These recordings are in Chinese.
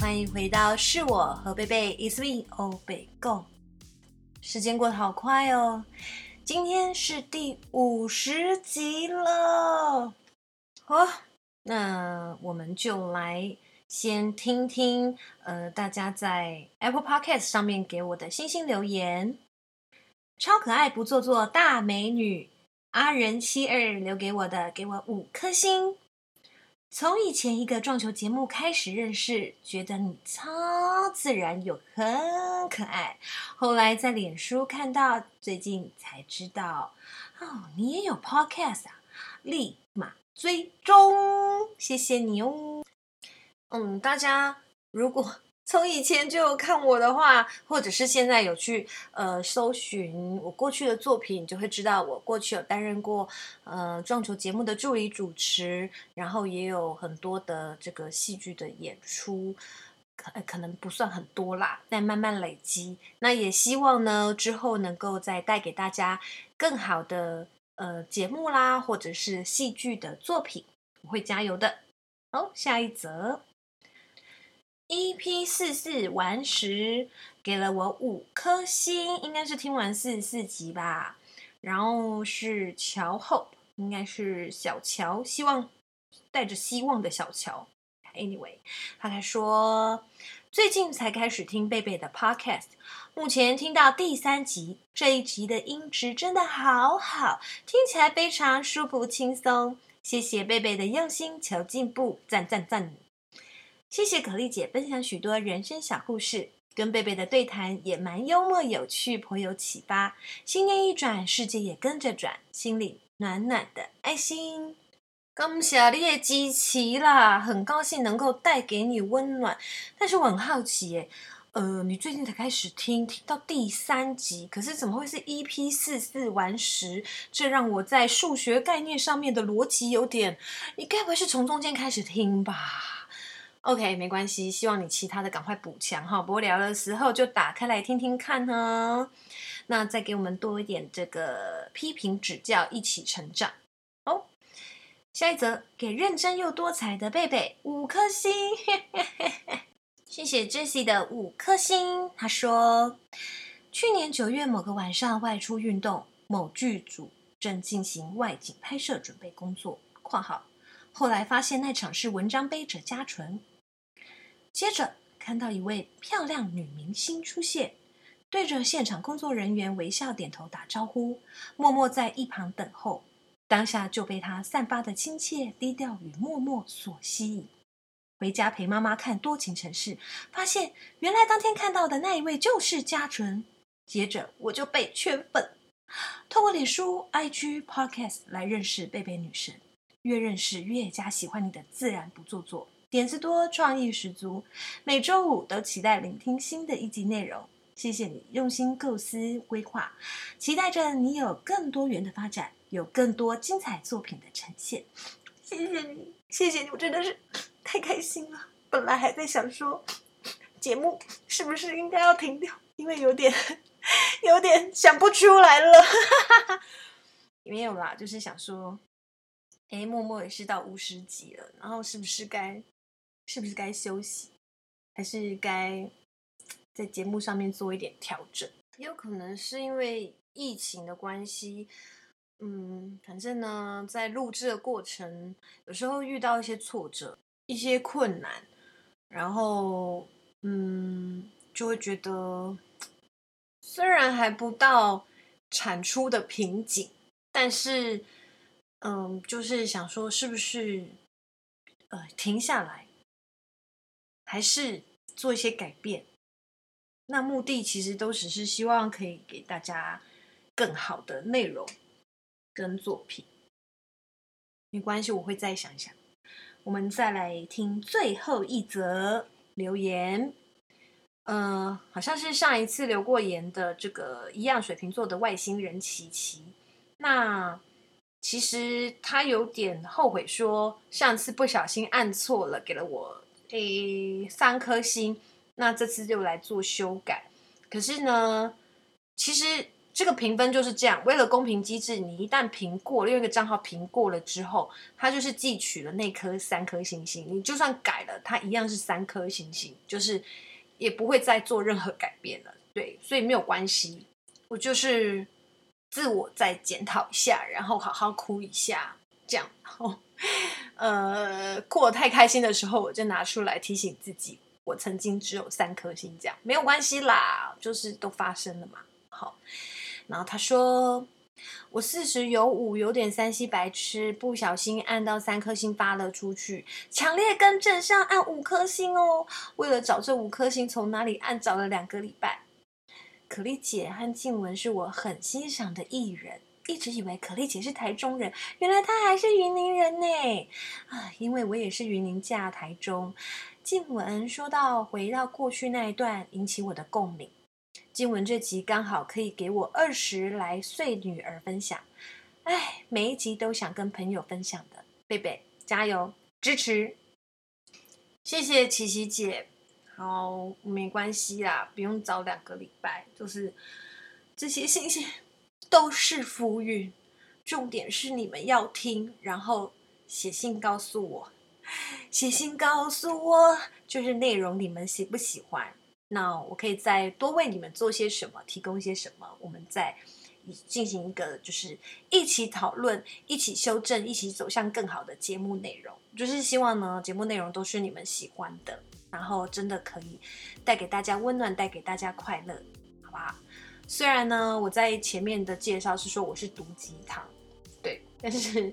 欢迎回到是我和贝贝，It's me，欧贝共。时间过得好快哦，今天是第五十集了。好，那我们就来先听听，呃，大家在 Apple Podcast 上面给我的星星留言。超可爱，不做作，大美女阿仁七二留给我的，给我五颗星。从以前一个撞球节目开始认识，觉得你超自然又很可爱。后来在脸书看到，最近才知道哦，你也有 podcast 啊，立马追踪，谢谢你哦。嗯，大家如果。从以前就看我的话，或者是现在有去呃搜寻我过去的作品，就会知道我过去有担任过呃撞球节目的助理主持，然后也有很多的这个戏剧的演出，可可能不算很多啦，但慢慢累积。那也希望呢之后能够再带给大家更好的呃节目啦，或者是戏剧的作品，我会加油的。好，下一则。EP 四四完时给了我五颗星，应该是听完四十四集吧。然后是乔 Hope，应该是小乔，希望带着希望的小乔。Anyway，他还说最近才开始听贝贝的 Podcast，目前听到第三集，这一集的音质真的好好，听起来非常舒服轻松。谢谢贝贝的用心，求进步，赞赞赞。谢谢可丽姐分享许多人生小故事，跟贝贝的对谈也蛮幽默有趣，颇有启发。心念一转，世界也跟着转，心里暖暖的爱心。感谢你的支持啦，很高兴能够带给你温暖。但是我很好奇耶，呃，你最近才开始听，听到第三集，可是怎么会是 EP 四四完十？这让我在数学概念上面的逻辑有点，你该不会是从中间开始听吧？OK，没关系，希望你其他的赶快补强哈。无聊的时候就打开来听听看哈。那再给我们多一点这个批评指教，一起成长。哦，下一则给认真又多彩的贝贝五颗星，谢谢 Jessie 的五颗星。他说，去年九月某个晚上外出运动，某剧组正进行外景拍摄准备工作（括号），后来发现那场是文章背着家纯。接着看到一位漂亮女明星出现，对着现场工作人员微笑点头打招呼，默默在一旁等候。当下就被她散发的亲切、低调与默默所吸引。回家陪妈妈看《多情城市》，发现原来当天看到的那一位就是嘉纯。接着我就被圈粉，透过脸书、IG、Podcast 来认识贝贝女神。越认识越加喜欢你的自然不做作。点子多，创意十足。每周五都期待聆听新的一集内容。谢谢你用心构思规划，期待着你有更多元的发展，有更多精彩作品的呈现。谢谢你，谢谢你，我真的是太开心了。本来还在想说，节目是不是应该要停掉，因为有点有点想不出来了。没有啦，就是想说，哎，默默也是到五十集了，然后是不是该？是不是该休息，还是该在节目上面做一点调整？也有可能是因为疫情的关系，嗯，反正呢，在录制的过程，有时候遇到一些挫折、一些困难，然后，嗯，就会觉得，虽然还不到产出的瓶颈，但是，嗯，就是想说，是不是，呃，停下来。还是做一些改变，那目的其实都只是希望可以给大家更好的内容跟作品。没关系，我会再想想。我们再来听最后一则留言。嗯、呃，好像是上一次留过言的这个一样水瓶座的外星人琪琪。那其实他有点后悔，说上次不小心按错了，给了我。诶，三颗星，那这次就来做修改。可是呢，其实这个评分就是这样。为了公平机制，你一旦评过，另一个账号评过了之后，它就是记取了那颗三颗星星。你就算改了，它一样是三颗星星，就是也不会再做任何改变了。对，所以没有关系。我就是自我再检讨一下，然后好好哭一下，这样。呃，过太开心的时候，我就拿出来提醒自己，我曾经只有三颗星，这样没有关系啦，就是都发生了嘛。好。然后他说：“我四十有五，有点 3C 白痴，不小心按到三颗星发了出去，强烈更正上按五颗星哦。为了找这五颗星，从哪里按找了两个礼拜。可丽姐和静雯是我很欣赏的艺人，一直以为可丽姐是台中人，原来她还是云林人呢。啊，因为我也是云林嫁台中。静文说到回到过去那一段，引起我的共鸣。”静文这集刚好可以给我二十来岁女儿分享，哎，每一集都想跟朋友分享的，贝贝加油支持，谢谢琪琪姐，好，没关系啦，不用早两个礼拜，就是这些星星都是浮云，重点是你们要听，然后写信告诉我，写信告诉我，就是内容你们喜不喜欢。那我可以再多为你们做些什么，提供些什么，我们再进行一个就是一起讨论、一起修正、一起走向更好的节目内容。就是希望呢，节目内容都是你们喜欢的，然后真的可以带给大家温暖，带给大家快乐，好不好？虽然呢，我在前面的介绍是说我是毒鸡汤，对，但是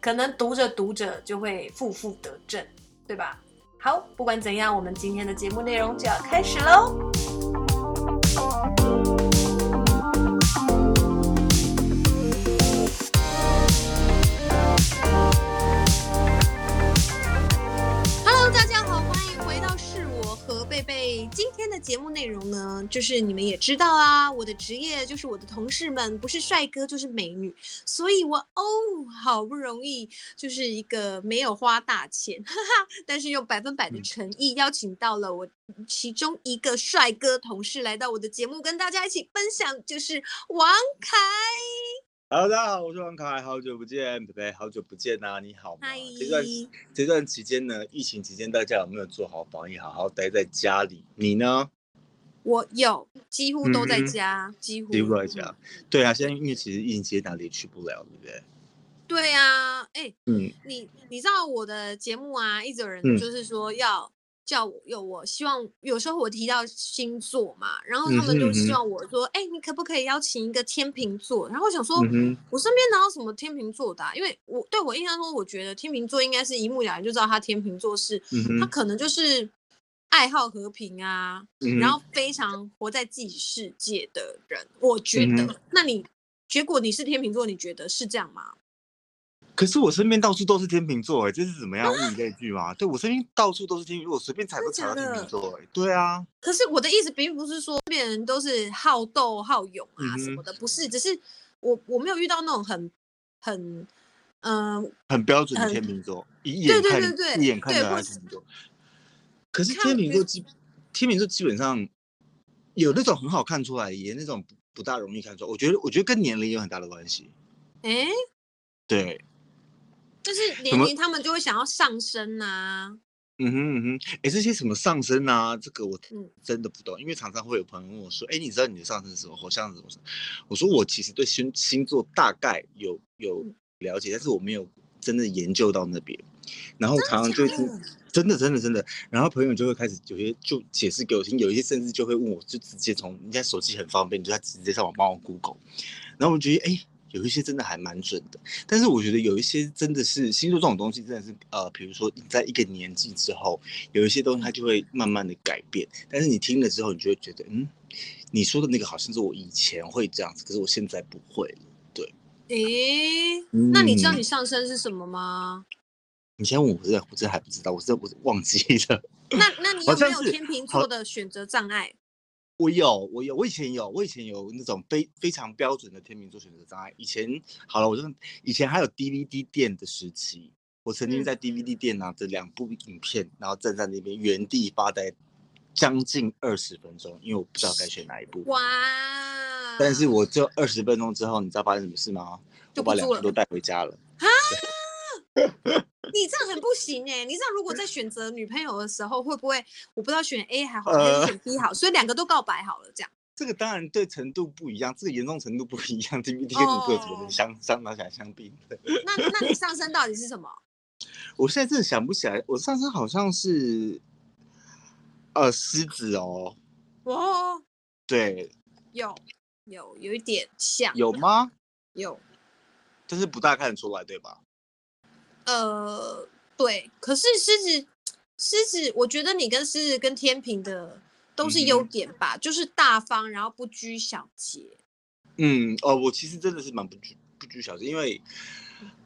可能读着读着就会负负得正，对吧？好，不管怎样，我们今天的节目内容就要开始喽。今天的节目内容呢，就是你们也知道啊，我的职业就是我的同事们不是帅哥就是美女，所以我哦，好不容易就是一个没有花大钱，哈哈，但是用百分百的诚意邀请到了我其中一个帅哥同事来到我的节目，跟大家一起分享，就是王凯。Hello，大家好，我是王凯，好久不见，北北，好久不见呐、啊，你好吗？Hi. 这段这段期间呢，疫情期间大家有没有做好防疫，好好待在家里？你呢？我有，几乎都在家，嗯、几乎几乎在家。嗯、对啊，现在因为其实疫情期间哪里也去不了，对不对？对啊，哎、欸，嗯，你你知道我的节目啊，一直有人就是说要。嗯叫我有我希望有时候我提到星座嘛，然后他们就希望我说，哎、嗯欸，你可不可以邀请一个天秤座？然后我想说，嗯、我身边哪有什么天秤座的、啊？因为我对我印象中，我觉得天秤座应该是一目了然就知道他天秤座是，嗯、他可能就是爱好和平啊，嗯、然后非常活在自己世界的人。我觉得，嗯、那你结果你是天秤座，你觉得是这样吗？可是我身边到处都是天秤座，哎，这是怎么样？物以类聚吗？对，我身边到处都是天秤座，我随便踩都踩到天秤座，哎，对啊。可是我的意思并不是说这边人都是好斗好勇啊什么的，嗯、不是，只是我我没有遇到那种很很嗯、呃、很标准的天秤座，一眼看对对对对一眼看出来天秤座。可是天秤座基天秤座基本上有那种很好看出来，也那种不不大容易看出来。我觉得我觉得跟年龄有很大的关系。哎、欸，对。就是年龄，他们就会想要上升呐、啊。嗯哼嗯哼，哎，这些什么上升啊？这个我真的不懂，嗯、因为常常会有朋友问我说：“哎，你知道你的上升是什么？火象是什么？”我说：“我其实对星星座大概有有了解，但是我没有真的研究到那边。”然后常常就听，真的真的真的，然后朋友就会开始有些就解释给我听，有一些甚至就会问我，就直接从人家手机很方便，就他直接上网帮我 Google，然后我觉得哎。诶有一些真的还蛮准的，但是我觉得有一些真的是星座这种东西，真的是呃，比如说你在一个年纪之后，有一些东西它就会慢慢的改变。但是你听了之后，你就会觉得，嗯，你说的那个好像是我以前会这样子，可是我现在不会了。对，诶，那你知道你上升是什么吗？嗯、你先问我，我真的我真的还不知道，我真的我忘记了。那那你 有没有天秤座的选择障碍？我有，我有，我以前有，我以前有那种非非常标准的天秤座选择障碍。以前好了，我真的以前还有 DVD 店的时期，我曾经在 DVD 店拿着两部影片，然后站在那边原地发呆将近二十分钟，因为我不知道该选哪一部。哇！但是我就二十分钟之后，你知道发生什么事吗？就把两个都带回家了。啊！你这样很不行哎！你知道如果在选择女朋友的时候，会不会我不知道选 A 还好，还是选 B 好？所以两个都告白好了，这样。这个当然对程度不一样，这个严重程度不一样 T 跟你个怎么相相拿起来相比？那那你上升到底是什么？我现在真的想不起来，我上升好像是呃狮子哦。哦，对，有有有一点像，有吗？有，但是不大看得出来，对吧？呃，对，可是狮子狮子，我觉得你跟狮子跟天平的。都是优点吧，嗯、就是大方，然后不拘小节。嗯，哦，我其实真的是蛮不拘不拘小节，因为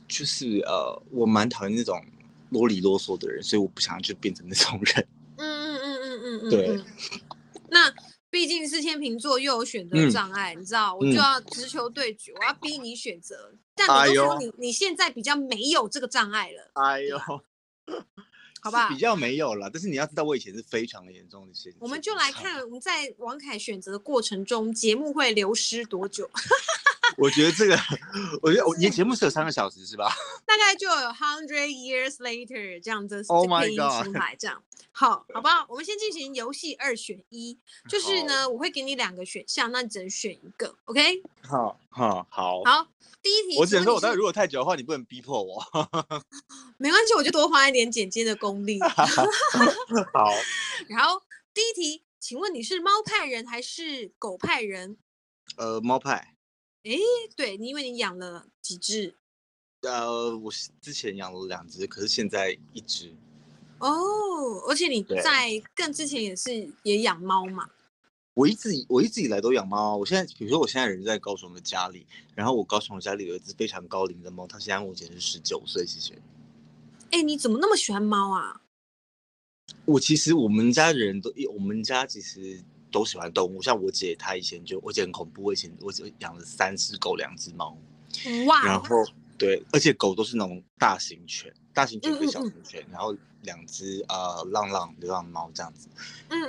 就是呃，我蛮讨厌那种啰里啰嗦的人，所以我不想就变成那种人。嗯嗯嗯嗯嗯嗯，对。那毕竟是天秤座，又有选择障碍，嗯、你知道，我就要直球对决，嗯、我要逼你选择。但你都说你、哎、你现在比较没有这个障碍了。哎呦。好吧，比较没有了，但是你要知道，我以前是非常的严重的。我们就来看，我们在王凯选择的过程中，节目会流失多久？我觉得这个，我觉得我你的节目是有三个小时是吧？大概就有 hundred years later 这样子配音出来，这样。好，好不好？我们先进行游戏二选一，就是呢，我会给你两个选项，那你只能选一个，OK？好，好，好。好，第一题，我只能说，我待会如果太久的话，你不能逼迫我。没关系，我就多花一点剪接的功力。好。然后第一题，请问你是猫派人还是狗派人？呃，猫派。哎，对，你因为你养了几只？呃，我之前养了两只，可是现在一只。哦，而且你在更之前也是也养猫嘛？我一直我一直以来都养猫。我现在比如说我现在人在高雄的家里，然后我高雄的家里有一只非常高龄的猫，它现在目前是十九岁，谢谢。哎，你怎么那么喜欢猫啊？我其实我们家人都，我们家其实。都喜欢动物，像我姐，她以前就我姐很恐怖，我以前我就养了三只狗，两只猫，哇，然后对，而且狗都是那种大型犬，大型犬跟小型犬，嗯嗯嗯，然后两只呃浪浪流浪猫这样子，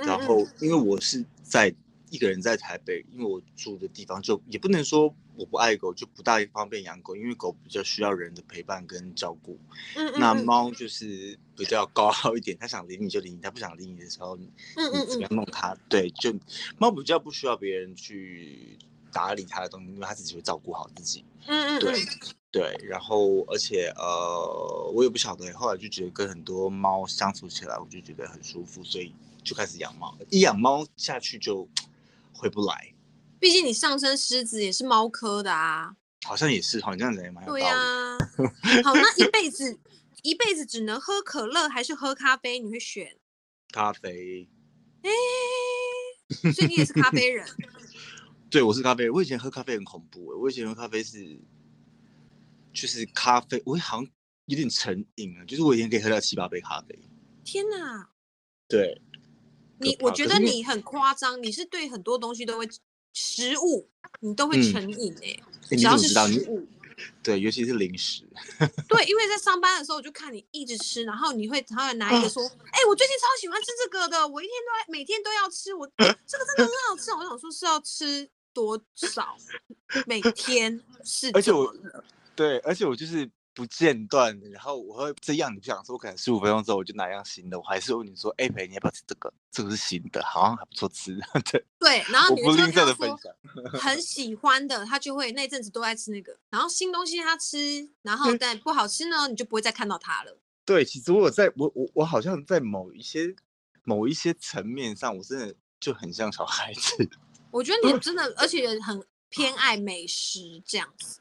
然后因为我是在一个人在台北，因为我住的地方就也不能说。我不爱狗，就不大方便养狗，因为狗比较需要人的陪伴跟照顾。嗯，嗯，那猫就是比较高傲一点，它想理你就理你，它不想理你的时候，你怎么样弄它？对，就猫比较不需要别人去打理它的东西，因为它自己会照顾好自己。嗯嗯，对对。然后而且呃，我也不晓得，后来就觉得跟很多猫相处起来，我就觉得很舒服，所以就开始养猫。一养猫下去就回不来。毕竟你上身狮子也是猫科的啊，好像也是，好像这样子也蛮有道理。对呀、啊，好，那一 辈子一辈子只能喝可乐还是喝咖啡？你会选咖啡？哎、欸，所以你也是咖啡人？对，我是咖啡人。我以前喝咖啡很恐怖，我以前喝咖啡是就是咖啡，我好像有点成瘾了，就是我以前可以喝到七八杯咖啡。天哪！对，你我觉得你很夸张，你是对很多东西都会。食物你都会成瘾哎，只要是食物，对，尤其是零食。对，因为在上班的时候，我就看你一直吃，然后你会常常拿一个说，哎，我最近超喜欢吃这个的，我一天都要每天都要吃，我 这个真的很好吃。我想说是要吃多少？每天是？而且我，对，而且我就是。不间断，然后我会这样，你不想说，我可能十五分钟之后我就拿一样新的，我还是问你说，哎、欸，培，你要不要吃这个？这个是新的，好像还不错吃。对对，然后你就会说很喜欢的，他就会那阵子都爱吃那个，然后新东西他吃，然后但不好吃呢，你就不会再看到他了。对，其实我有在我我我好像在某一些某一些层面上，我真的就很像小孩子。我觉得你真的，而且很偏爱美食这样子。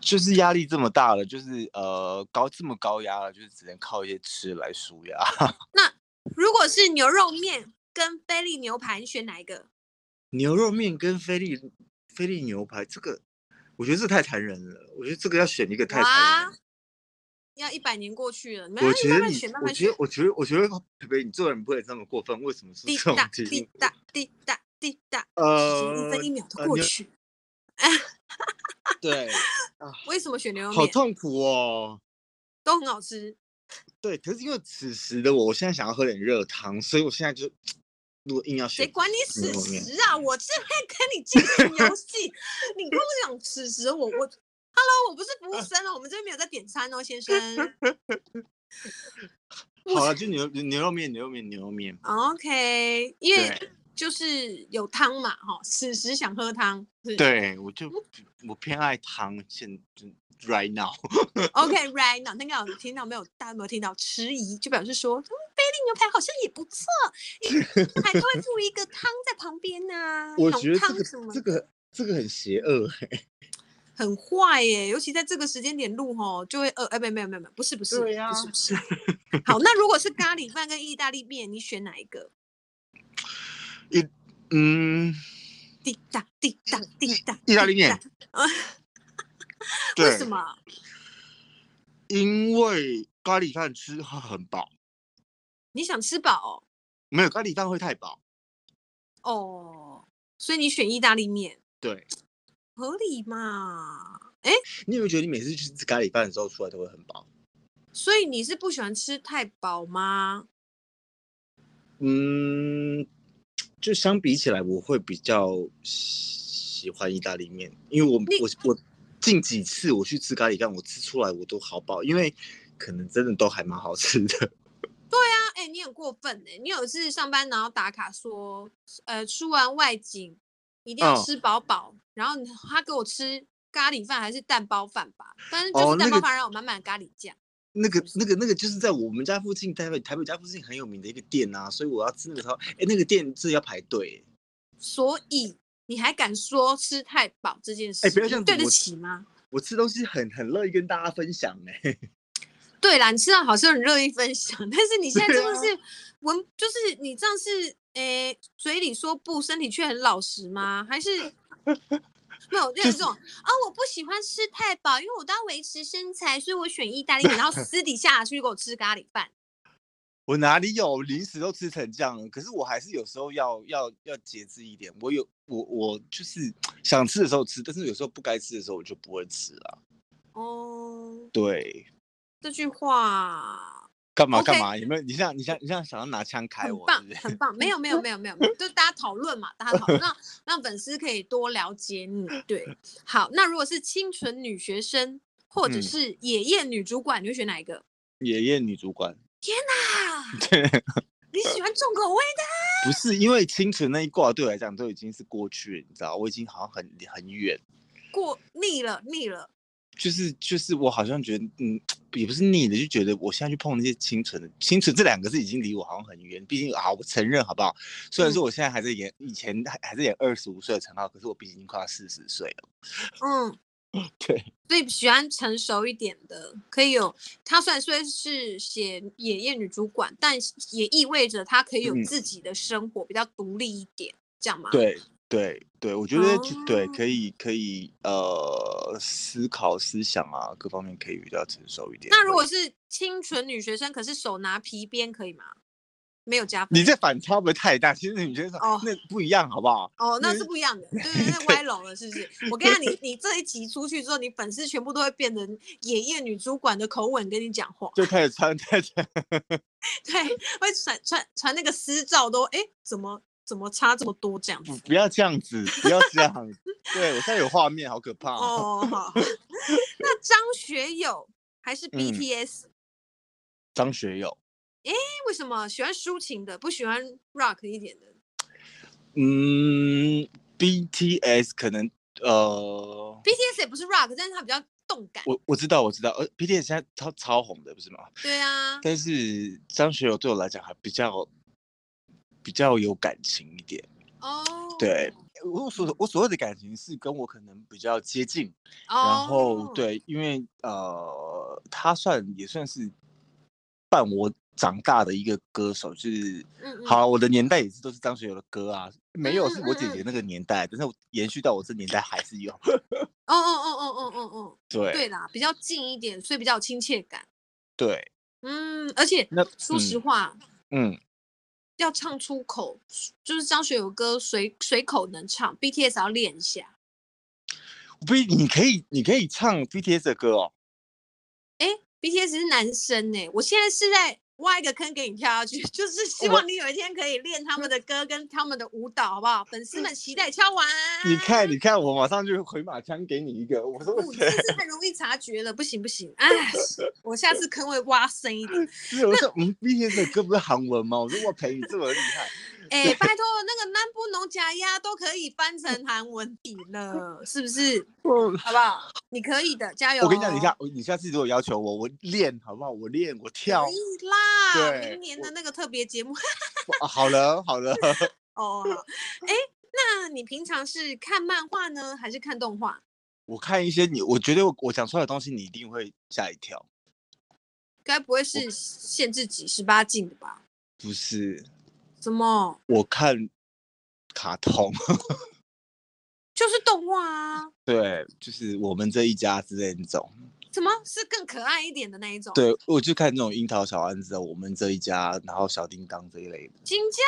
就是压力这么大了，就是呃高这么高压了，就是只能靠一些吃来舒压。那如果是牛肉面跟菲力牛排，你选哪一个？牛肉面跟菲力菲力牛排，这个我觉得这太残忍了。我觉得这个要选一个太残忍了。要一百年过去了，我觉得你，我觉得，我觉得，我觉得，你做人不会这么过分。为什么是这种题目？滴答滴答滴答，呃，一分一秒都过去。对啊，为什么选牛肉面？好痛苦哦，都很好吃。对，可是因为此时的我，我现在想要喝点热汤，所以我现在就 如果硬要选，谁管你此时啊？我正在跟你进行游 戏，你跟我讲此时，我我，Hello，我不是服务生哦，我们这边没有在点餐哦，先生。好了，就牛牛肉面，牛肉面，牛肉面。OK，因为就是有汤嘛，哈，此时想喝汤。对，我就我偏爱汤，现 right now。OK，right now，那个有听到没有？大家有没有听到？迟疑就表示说，菲力牛排好像也不错，还会附一个汤在旁边呢、啊。我觉得这个这个这个很邪恶、欸，很坏耶，尤其在这个时间点录吼，就会饿。哎，没有没有没有，不是不是，对呀、啊，不是不是。好，那如果是咖喱饭跟意大利面，你选哪一个？一嗯，滴答滴答滴答，意大利面。为什么？因为咖喱饭吃很饱。你想吃饱、哦？没有，咖喱饭会太饱。哦，所以你选意大利面？对，合理嘛？哎，你有没有觉得你每次去吃咖喱饭的时候出来都会很饱？所以你是不喜欢吃太饱吗？嗯，就相比起来，我会比较喜欢意大利面，因为我我我近几次我去吃咖喱饭，我吃出来我都好饱，因为可能真的都还蛮好吃的。对啊，哎、欸，你很过分哎！你有一次上班然后打卡说，呃，出完外景一定要吃饱饱，哦，然后他给我吃咖喱饭还是蛋包饭吧？反正就是蛋包饭，让我满满的咖喱酱。那个、那个、那个就是在我们家附近，台北台北家附近很有名的一个店啊，所以我要吃那个时候，哎，那个店是要排队。所以你还敢说吃太饱这件事？哎，不要这样，对得起吗？我，我吃东西很很乐意跟大家分享哎。对啦，你吃到好像很乐意分享，但是你现在真的是闻、啊，就是你这样是，哎，嘴里说不，身体却很老实吗？还是没有就是这种啊、哦？我不喜欢吃太饱，因为我都要维持身材，所以我选意大利面，然后私底下去给我吃咖喱饭。我哪里有零食都吃成这样？可是我还是有时候要要要节制一点。我有我我就是想吃的时候吃，但是有时候不该吃的时候我就不会吃了。哦，对。这句话干嘛干嘛？Okay. 有没有？你像你像你像想要拿枪开我？很 棒，很棒。没有没有没有没有，就是大家讨论嘛，大家讨论，让让粉丝可以多了解你。对，好，那如果是清纯女学生，或者是野艳女主管，嗯，你会选哪一个？野艳女主管。天哪！对，你喜欢重口味的？不是，因为清纯那一挂对我来讲都已经是过去了，你知道，我已经好像很很远，过腻了，腻了。就是就是，我好像觉得，嗯，也不是腻的，就觉得我现在去碰那些清纯的，清纯这两个字已经离我好像很远。毕竟啊，我承认好不好？虽然说我现在还在演，以前还还在演二十五岁的陈浩，可是我毕竟已经快要四十岁了。嗯，对。所以喜欢成熟一点的，可以有。他虽然虽然是写野艳女主管，但也意味着他可以有自己的生活，嗯、比较独立一点，这样吗？对。对对，我觉得、哦、对，可以可以呃思考思想啊，各方面可以比较成熟一点。那如果是清纯女学生，可是手拿皮鞭，可以吗？没有加分。你这反差不会太大？其实女学生哦，那不一样，好不好？哦，那是不一样的，对对对，那歪 楼了，是不是？我跟你讲，你 你这一集出去之后，你粉丝全部都会变成野艳女主管的口吻跟你讲话，就开始穿太穿，对，会传传传那个私照都哎怎么？怎么差这么多这样子？不要这样子，不要这样。对，我现在有画面，好可怕哦。哦好，那张学友还是 BTS？嗯、张学友。哎，为什么喜欢抒情的，不喜欢 rock 一点的？嗯，BTS 可能呃，BTS 也不是 rock，但是它比较动感。我我知道，我知道，呃，BTS 现在超超红的，不是吗？对啊。但是张学友对我来讲还比较。比较有感情一点哦，oh. 对我所我所谓的感情是跟我可能比较接近，oh. 然后对，因为呃，他算也算是伴我长大的一个歌手，就是好，我的年代也是都是张学友的歌啊，没有是我姐姐那个年代，但是我延续到我这年代还是有，哦哦哦哦哦哦哦，对对啦，比较近一点，所以比较有亲切感，对，嗯，而且那说实话，嗯。嗯要唱出口，就是张学友歌随随口能唱，BTS 要练一下。不，你可以，你可以唱 BTS 的歌哦。哎，BTS 是男生呢，我现在是在挖一个坑给你跳下去，就是希望你有一天可以练他们的歌跟他们的舞蹈，好不好？粉丝们期待敲完。你看，你看，我马上就回马枪给你一个。我说我，真是太容易察觉了，不行不行，哎，我下次坑会挖深一点。是，我说，嗯，BTS 的歌不是韩文吗？我说我陪你这么厉害。哎、欸，拜托，那个南部农家鸭都可以翻成 韩文底了，是不是？好不好？你可以的，加油！我跟你讲，你下你下次如果要求我，我练好不好？我练，我跳。可以啦，对，明年的那个特别节目。好了好了。哦，哎、欸，那你平常是看漫画呢，还是看动画？我看一些你，我觉得我我讲出来的东西，你一定会吓一跳。该不会是限制级十八禁的吧？不是。什么？我看卡通，就是动画啊。对，就是我们这一家之类那种。什么是更可爱一点的那一种？对，我就看那种樱桃小丸子，我们这一家，然后小叮当这一类的。金家？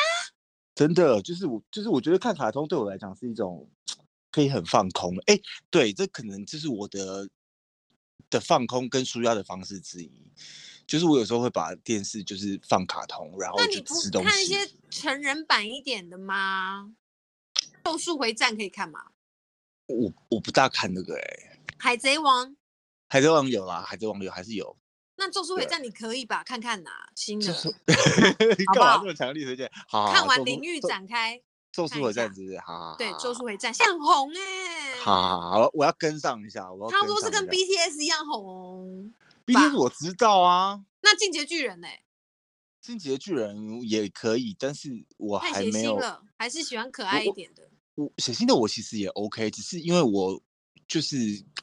真的，就是我，就是我觉得看卡通对我来讲是一种可以很放空。哎，对，这可能就是我的的放空跟舒压的方式之一。就是我有时候会把电视就是放卡通，然后就吃东西。看一些成人版一点的吗？咒术回战可以看吗？我我不大看那个哎、欸。海贼王。海贼王有啦，海贼王有还是有。那咒术回战你可以吧？看看呐，新的。你干嘛这么强力推荐？好，好，看完领域展开。咒术回战是好，好，好。对，咒术回战像红哎、欸。好，好，好，我要跟上一下，我要。差不多是跟 BTS 一样红。BTS 我知道啊，那进阶巨人呢？进阶巨人也可以，但是我还没有，了还是喜欢可爱一点的。我写信的我其实也 OK，只是因为我就是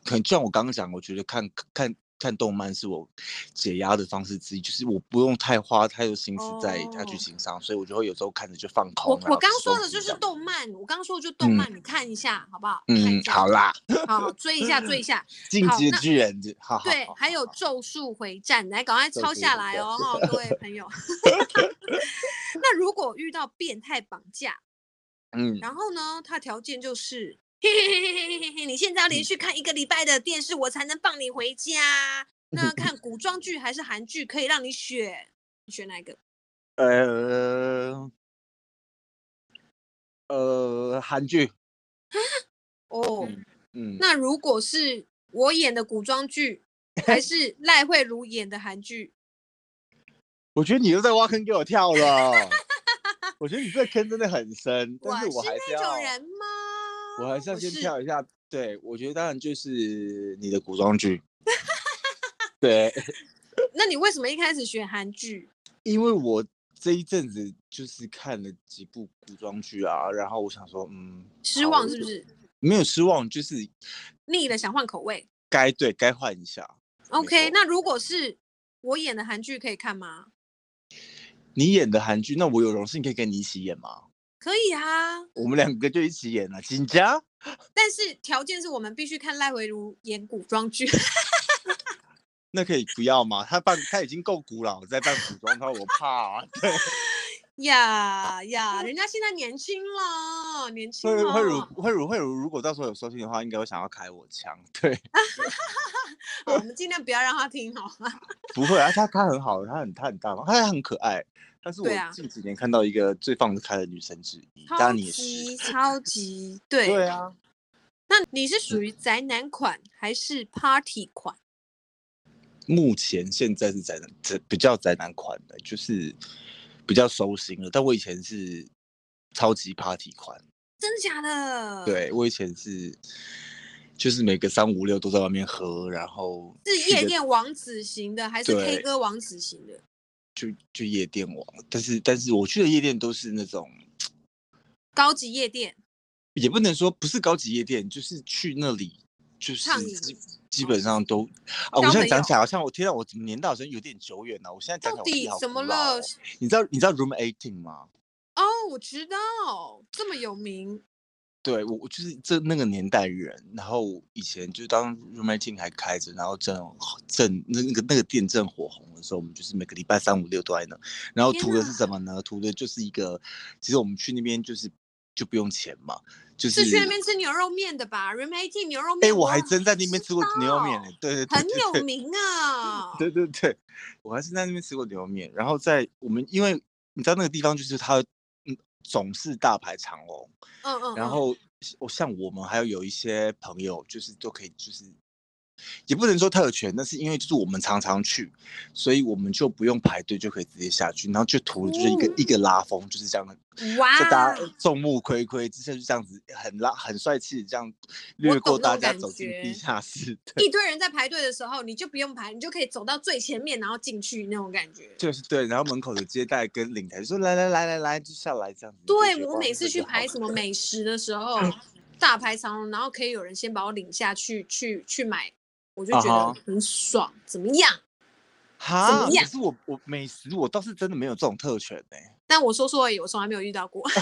可能就像我刚刚讲，我觉得看看。看动漫是我解压的方式之一，就是我不用太花太多心思在它剧情上，oh. 所以我就会有时候看着就放空。我我刚说的就是动漫，我刚说的就动漫，嗯、你看一下好不好？嗯，好啦，好追一下追一下。进击的巨人，好，好，好，对，还有咒术回战，来赶快抄下来哦，哈，各位朋友。那如果遇到变态绑架，嗯，然后呢，他条件就是。嘿嘿嘿嘿嘿嘿！你现在要连续看一个礼拜的电视，我才能放你回家。那 看古装剧还是韩剧，可以让你选，你选哪一个？呃呃，韩剧。哦，嗯，那如果是我演的古装剧，还是 赖慧茹演的韩剧？我觉得你又在挖坑给我跳了。我觉得你这个坑真的很深，但是我还是要。那种人吗？我还是要先跳一下，对，我觉得当然就是你的古装剧，对。那你为什么一开始选韩剧？因为我这一阵子就是看了几部古装剧啊，然后我想说，嗯，失望是不是？没有失望，就是腻了，想换口味。该对，该换一下。OK，那如果是我演的韩剧可以看吗？你演的韩剧，那我有荣幸可以跟你一起演吗？可以啊，我们两个就一起演了，紧张。但是条件是我们必须看赖维如演古装剧。那可以不要吗？他扮他已经够古老，再扮古装，他我怕、啊。对呀 呀，人家现在年轻了，年轻了。慧如慧如慧如，如果到时候有收听的话，应该会想要开我枪。对。我们尽量不要让他听好吗？不会啊，他他很好，他很他很大方，他还很可爱。但是我近几年看到一个最放得开的女生之一，当然你是超级对对啊。那你是属于宅男款还是 Party 款？目前现在是宅男，这比较宅男款的，就是比较收心了。但我以前是超级 Party 款，真的假的？对，我以前是，就是每个三五六都在外面喝，然后是夜店王子型的，还是 K 歌王子型的？就就夜店王，但是但是我去的夜店都是那种高级夜店，也不能说不是高级夜店，就是去那里就是基基本上都啊，我现在讲起来好像我听到我怎么年代好像有点久远了，我现在讲起来好古老。怎么了？你知道你知道 Room Eighteen 吗？哦，我知道，这么有名。对我，我就是这那个年代人，然后以前就当 Room Eighteen 还开着，然后正正那那个那个店正火红的时候，我们就是每个礼拜三五六都在那，然后图的是什么呢？图的就是一个，其实我们去那边就是就不用钱嘛，就是是去那边吃牛肉面的吧？Remaking 牛肉面，哎，我还真在那边吃过牛肉面呢，对对对，很有名啊。对对对，我还是在那边吃过牛肉面。然后在我们，因为你知道那个地方就是它，嗯，总是大排长龙。嗯嗯。然后我像我们还有有一些朋友，就是都可以就是。也不能说特权，但是因为就是我们常常去，所以我们就不用排队就可以直接下去，然后就图就是一个、嗯、一个拉风，就是这样的，哇，就大家众目睽睽之下就这样子很拉很帅气，这样掠过大家走进地下室，一堆人在排队的时候，你就不用排，你就可以走到最前面，然后进去那种感觉，就是对，然后门口的接待跟领台就说来来来来来就下来这样子。对，我每次去排什么美食的时候，大排长龙，然后可以有人先把我领下去去去买。我就觉得很爽，uh. 怎么样？哈，怎么样？可是我我美食我倒是真的没有这种特权呢、欸。但我说说而已，我从来没有遇到过。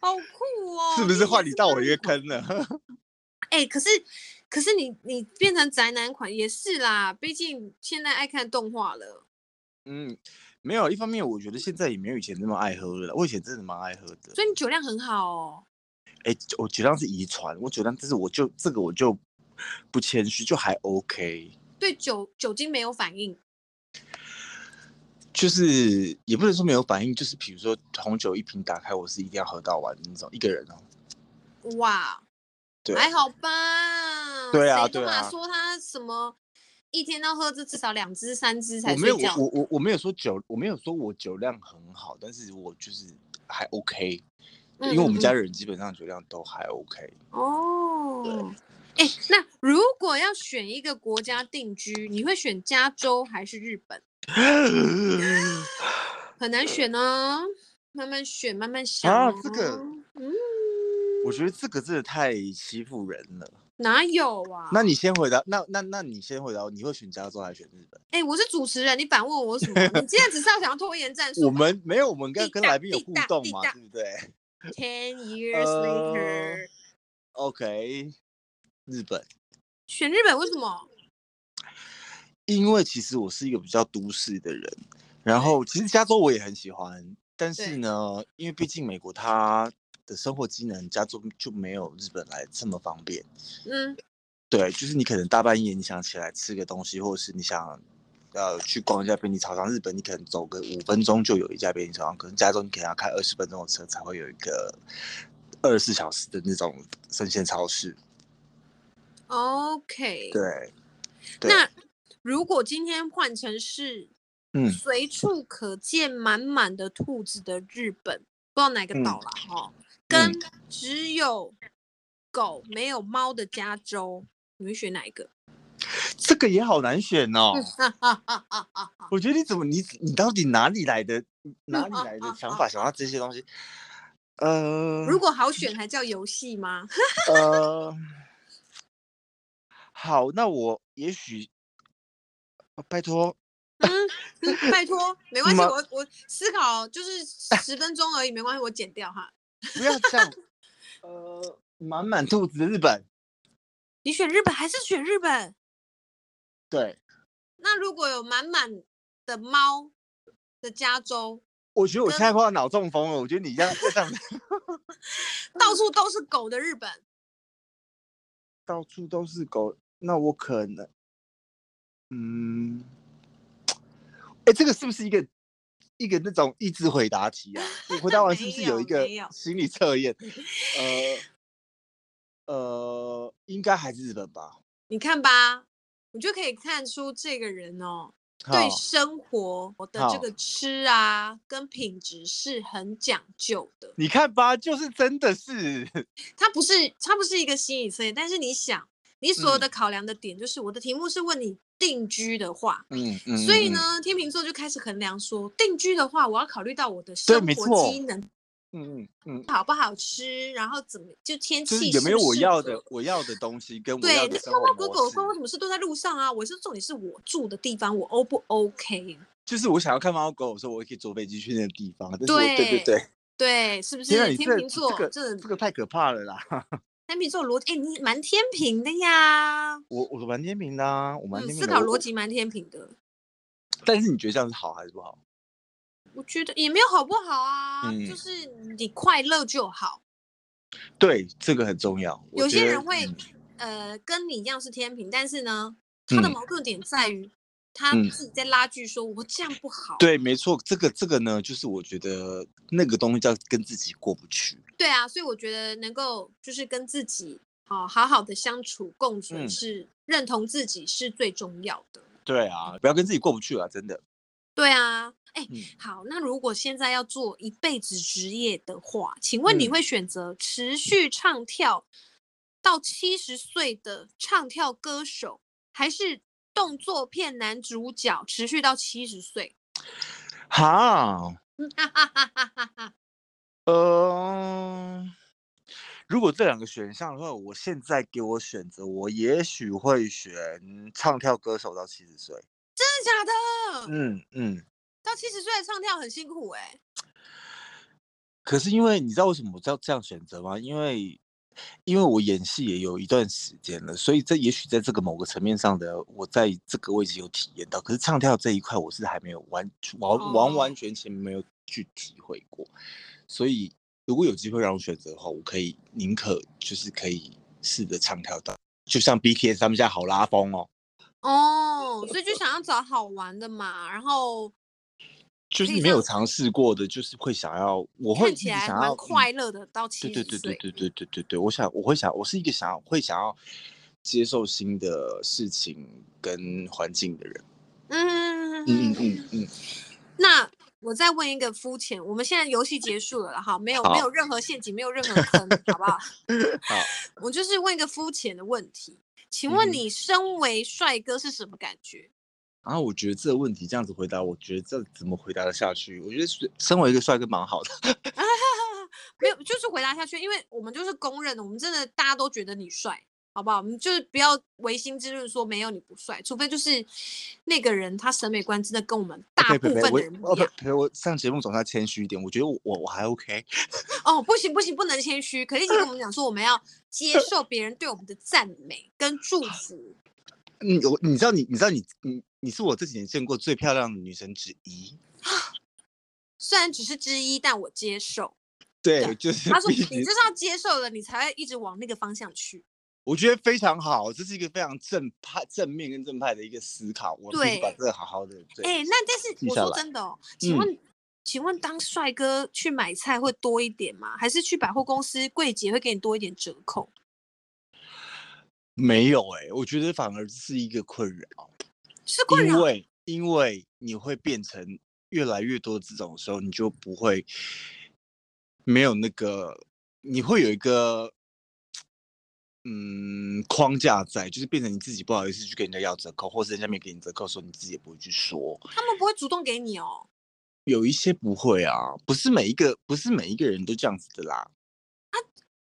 好酷哦！是不是换你到我一个坑了？哎、欸，可是可是你你变成宅男款也是啦，毕竟现在爱看动画了。嗯，没有，一方面我觉得现在也没有以前那么爱喝了，我以前真的蛮爱喝的。所以你酒量很好哦。哎，我酒量是遗传，我酒量，但是我就这个我就不谦虚，就还 OK。对酒酒精没有反应，就是也不能说没有反应，就是比如说红酒一瓶打开，我是一定要喝到完的那种一个人哦。哇，对，还好吧？对啊，对啊。说他什么一天要喝这至少两支三支才睡觉？我没有，我我我没有说酒，我没有说我酒量很好，但是我就是还 OK。因为我们家人基本上酒量都还 OK 哦。哎，那如果要选一个国家定居，你会选加州还是日本？很难选哦，慢慢选，慢慢想啊。这个，嗯，我觉得这个真的太欺负人了。哪有啊？那你先回答，那那那你先回答，你会选加州还是选日本？哎，我是主持人，你反问我什么？你今天只是要想要拖延战术？我们没有，我们跟跟来宾有互动嘛，对不对？Ten years later，OK，、uh, okay, 日本，选日本为什么？因为其实我是一个比较都市的人，然后其实加州我也很喜欢，但是呢，因为毕竟美国它的生活机能，加州就没有日本来这么方便。嗯，对，就是你可能大半夜你想起来吃个东西，或者是你想。要去逛一下便利超商，日本你可能走个五分钟就有一家便利超商，可能加州你可能要开二十分钟的车才会有一个二十四小时的那种生鲜超市。OK，对。对，那如果今天换成是，嗯，随处可见满满的兔子的日本，嗯、不知道哪个岛了哈，嗯、跟只有狗没有猫的加州，你会选哪一个？这个也好难选哦，我觉得你怎么你你到底哪里来的哪里来的 想法想到这些东西？呃，如果好选还叫游戏吗？呃，好，那我也许拜托，嗯，拜托，没关系，我我思考就是十分钟而已，没关系，我剪掉哈。不要这样，呃，满满兔子的日本，你选日本还是选日本？对，那如果有满满的猫的加州，我觉得我现在快要脑中风了。我觉得你这样这样，到处都是狗的日本，到处都是狗，那我可能，嗯，哎，这个是不是一个一个那种益智回答题啊？你回答完是不是有一 个心理测验？呃呃，应该还是日本吧？你看吧。你就可以看出这个人哦，好对生活的这个吃啊，跟品质是很讲究的。你看吧，就是真的是，他不是他不是一个心理测验，但是你想，你所有的考量的点就是，我的题目是问你定居的话，嗯嗯，所以呢，天秤座就开始衡量说，定居的话，我要考虑到我的生活机能。嗯嗯嗯，好不好吃？然后怎么就天气有没有我要的我要的东西跟我要的生活模式？对，那猫猫狗狗关我什么事？都在路上啊！我是重点是我住的地方，我 O 不 OK？就是我想要看猫猫狗狗的时候，我也可以坐飞机去那个地方。对对对对对，是不是？天秤座这个这个太可怕了啦！天秤座逻辑，哎，你蛮天平的呀。我我蛮天平的啊，我蛮天平。思考逻辑蛮天平的。但是你觉得这样是好还是不好？我觉得也没有好不好啊，嗯、就是你快乐就好。对，这个很重要。有些人会、嗯、呃跟你一样是天平，但是呢，他的矛盾点在于、嗯、他自己在拉锯，说我这样不好。对，没错，这个这个呢，就是我觉得那个东西叫跟自己过不去。对啊，所以我觉得能够就是跟自己好好好的相处共存，是认同自己是最重要的。嗯、对啊，不要跟自己过不去啊，真的。对啊。哎，好，那如果现在要做一辈子职业的话，请问你会选择持续唱跳到七十岁的唱跳歌手，还是动作片男主角持续到七十岁？好，呃，如果这两个选项的话，我现在给我选择，我也许会选唱跳歌手到七十岁。真的假的？嗯嗯。到七十岁的唱跳很辛苦哎、欸，可是因为你知道为什么我要这样选择吗？因为因为我演戏也有一段时间了，所以这也许在这个某个层面上的我在这个位置有体验到。可是唱跳这一块我是还没有完完完完全全没有去体会过，所以如果有机会让我选择的话，我可以宁可就是可以试着唱跳到，就像 BTS 他们家好拉风哦。哦，所以就想要找好玩的嘛，然后。就是没有尝试过的，就是会想要，我会想要快乐的到七十岁。对对对对对对对对，我想我会想，我是一个想要会想要接受新的事情跟环境的人。嗯嗯嗯嗯嗯。那我再问一个肤浅，我们现在游戏结束了哈，没有没有任何陷阱，没有任何坑，好不好？好。我就是问一个肤浅的问题，请问你身为帅哥是什么感觉？然后我觉得这个问题这样子回答，我觉得这怎么回答得下去？我觉得身为一个帅哥蛮好的，没有就是回答下去，因为我们就是公认的，我们真的大家都觉得你帅，好不好？我们就是不要唯心之论说没有你不帅，除非就是那个人他审美观真的跟我们大部分的人不一样。陪我上节目总要谦虚一点，我觉得我我还 OK。哦，不行不行，不能谦虚，可是你跟我们讲说我们要接受别人对我们的赞美跟祝福。你我你知道你你知道你你你是我这几年见过最漂亮的女生之一，虽然只是之一，但我接受。对，就是他说你就是要接受了，你才会一直往那个方向去。我觉得非常好，这是一个非常正派、正面跟正派的一个思考。我可以把这个好好的。哎、欸，那但是我说真的哦，请问、嗯、请问当帅哥去买菜会多一点吗？还是去百货公司柜姐会给你多一点折扣？没有哎、欸，我觉得反而是一个困扰，是困扰，因为因为你会变成越来越多这种时候，你就不会没有那个，你会有一个嗯框架在，就是变成你自己不好意思去跟人家要折扣，或是人家没给你折扣的时候，你自己也不会去说，他们不会主动给你哦，有一些不会啊，不是每一个不是每一个人都这样子的啦，啊，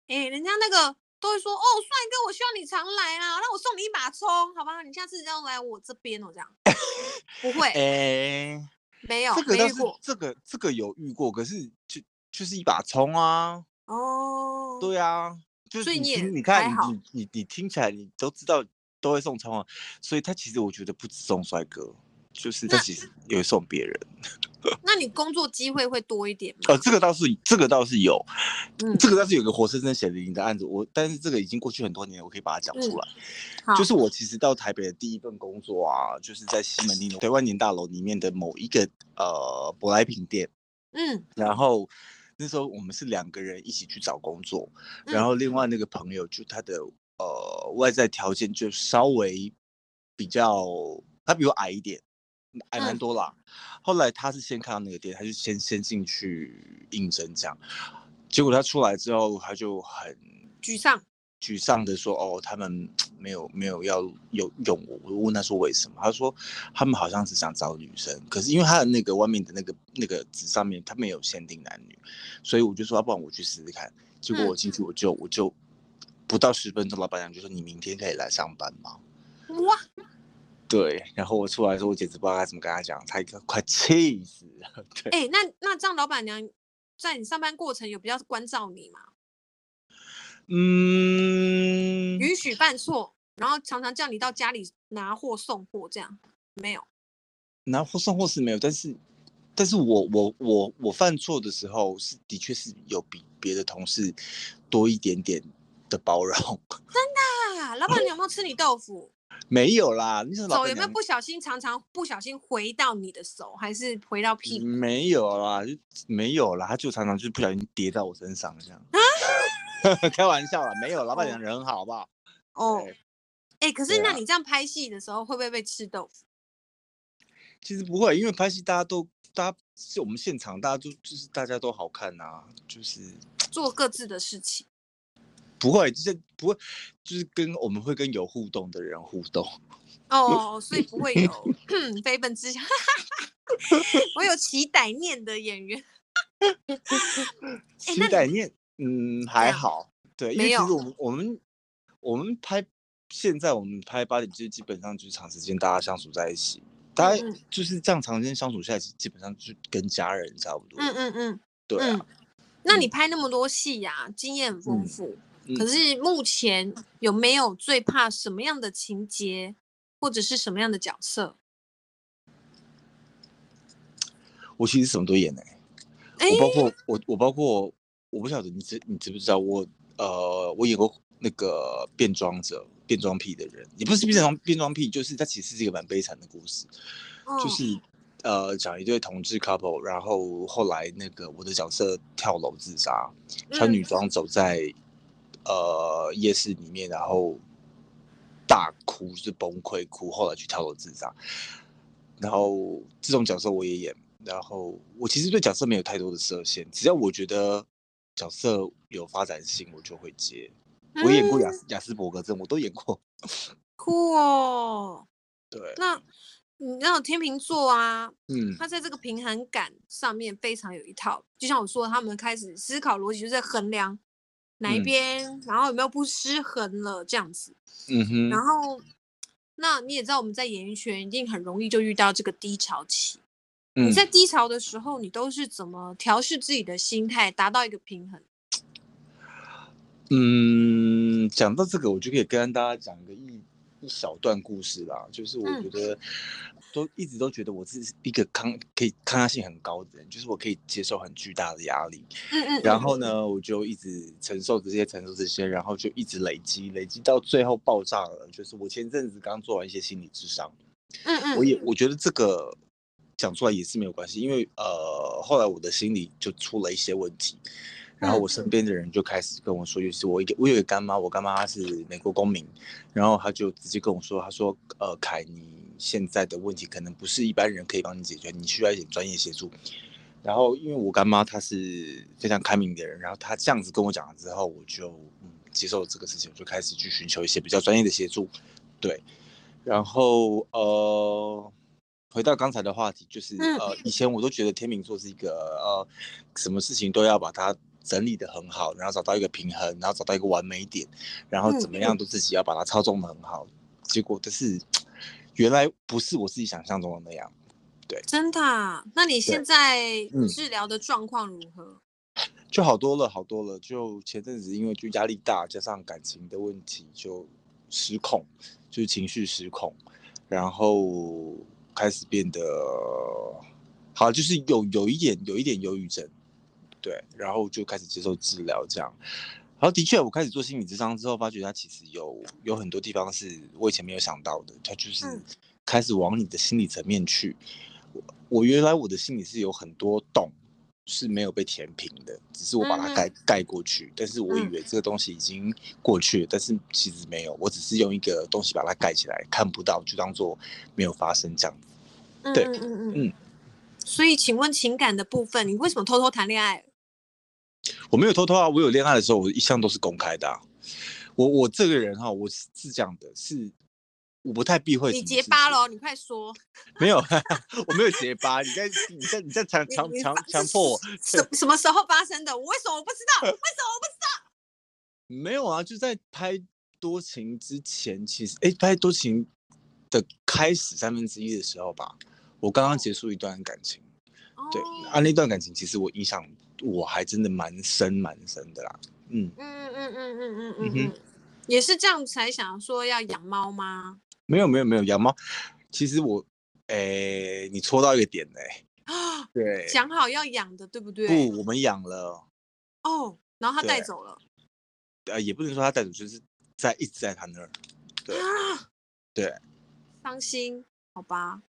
哎，人家那个。都会说哦，帅哥，我希望你常来啊，那我送你一把葱，好吧？你下次要来我这边哦，这样不会？哎、欸，没有，这个没遇过。这个这个有遇过，可是就就是一把葱啊。哦，对啊，就是你听，你看你你你你听起来你都知道都会送葱啊，所以他其实我觉得不止送帅哥。就是他其实也会送别人，那你工作机会会多一点吗？呃，这个倒是，这个倒是有，嗯，这个倒是有个活生生血淋淋的案子。我，但是这个已经过去很多年，我可以把它讲出来。嗯、就是我其实到台北的第一份工作啊，就是在西门町的万年大楼里面的某一个呃舶来品店，嗯，然后那时候我们是两个人一起去找工作，然后另外那个朋友就他的呃外在条件就稍微比较，他比我矮一点。矮蛮多啦，后来他是先看到那个店，他就先先进去应征这样，结果他出来之后，他就很沮丧，沮丧的说：“哦，他们 没有没有要有用我。”我问他说：“为什么？”他说：“他们好像是想找女生，可是因为他的那个外面的那个那个纸上面他没有限定男女，所以我就说：要不然我去试试看。”结果我进去我就我就不到十分钟，老板娘就说：“你明天可以来上班吗？”哇！对，然后我出来的时候，我简直不知道该怎么跟他讲，他快气死了。对，哎，那那这样，老板娘在你上班过程有比较关照你吗？嗯，允许犯错，然后常常叫你到家里拿货送货，这样没有？拿货送货是没有，但是但是我我我我犯错的时候是的确是有比别的同事多一点点的包容。真的啊？老板娘有没有吃你豆腐？没有啦，你手有没有不小心常常不小心回到你的手，还是回到屁股？没有啦，就没有啦，他就常常就不小心跌到我身上这样。啊 开玩笑啦，没有，老板娘人很好，好不好？哦，哎、欸，可是那你这样拍戏的时候会不会被吃豆腐？其实不会，因为拍戏大家都，大家是我们现场，大家都就是大家都好看呐、啊，就是做各自的事情。不会，就是不会，就是跟我们会跟有互动的人互动。哦，所以不会有 非分之想。我有起歹念的演员。起歹念。嗯，还好，对，因为其实我们我们我们拍现在我们拍八点，就基本上就是长时间大家相处在一起，大家就是这样长时间相处下来，基本上就跟家人差不多。嗯嗯嗯，对啊。那你拍那么多戏呀，经验很丰富，可是目前有没有最怕什么样的情节，或者是什么样的角色？我其实什么都演哎，我包括。我我包括。我不晓得你知你知不知道我呃我演过那个变装者变装癖的人，也不是变装变装癖，就是它其实是一个蛮悲惨的故事，哦、就是呃讲一对同志 couple，然后后来那个我的角色跳楼自杀，穿女装走在、嗯、呃夜市里面，然后大哭就是崩溃哭，后来去跳楼自杀，然后这种角色我也演，然后我其实对角色没有太多的设限，只要我觉得。角色有发展性，我就会接。我演过亚亚斯伯格症，我都演过。酷哦。对。那你知道天秤座啊，嗯，他在这个平衡感上面非常有一套。就像我说的，他们开始思考逻辑，就在衡量哪一边，嗯、然后有没有不失衡了这样子。嗯哼。然后，那你也知道，我们在演艺圈一定很容易就遇到这个低潮期。你在低潮的时候，你都是怎么调试自己的心态，达到一个平衡？嗯，讲到这个，我就可以跟大家讲一个一一小段故事啦。就是我觉得，都一直都觉得我自己是一个抗可以抗压性很高的人，就是我可以接受很巨大的压力。嗯嗯。然后呢，我就一直承受这些，承受这些，然后就一直累积，累积到最后爆炸了。就是我前阵子刚做完一些心理智商。嗯嗯。我也我觉得这个。讲出来也是没有关系，因为呃，后来我的心理就出了一些问题，然后我身边的人就开始跟我说，就是我一个我有一个干妈，我干妈她是美国公民，然后她就直接跟我说，她说，呃，凯，你现在的问题可能不是一般人可以帮你解决，你需要一点专业协助。然后因为我干妈她是非常开明的人，然后她这样子跟我讲了之后，我就嗯接受了这个事情，我就开始去寻求一些比较专业的协助，对，然后呃。回到刚才的话题，就是呃，以前我都觉得天秤座是一个呃，什么事情都要把它整理的很好，然后找到一个平衡，然后找到一个完美点，然后怎么样都自己要把它操纵的很好。结果就是，原来不是我自己想象中的那样。对，真的啊？那你现在治疗的状况如何？就好多了，好多了。就前阵子因为就压力大，加上感情的问题，就失控，就是情绪失控，然后。开始变得好，就是有有一点有一点忧郁症，对，然后就开始接受治疗，这样。然后的确，我开始做心理智商之后，发觉他其实有有很多地方是我以前没有想到的，他就是开始往你的心理层面去。我我原来我的心里是有很多洞。是没有被填平的，只是我把它盖盖过去。但是我以为这个东西已经过去了，但是其实没有，我只是用一个东西把它盖起来，看不到，就当做没有发生这样子。对，嗯嗯嗯。所以，请问情感的部分，你为什么偷偷谈恋爱？我没有偷偷啊，我有恋爱的时候，我一向都是公开的啊。我我这个人哈，我是是这样的，是。我不太避讳。你结巴了，你快说。没有，我没有结巴。你在你在你在强强强强迫我。什什么时候发生的？我为什么我不知道？为什么我不知道？没有啊，就在拍多情之前，其实哎，拍多情的开始三分之一的时候吧，我刚刚结束一段感情。Oh. 对，啊，那段感情其实我印象我还真的蛮深蛮深的啦。嗯。嗯嗯嗯嗯嗯嗯也是这样才想说要养猫吗？没有没有没有养猫。其实我哎你戳到一个点哎啊对。想好要养的对不对？不我们养了。哦然后他带走了。呃也不能说他带走就是在一直在他那儿。对。啊！对。伤心好吧。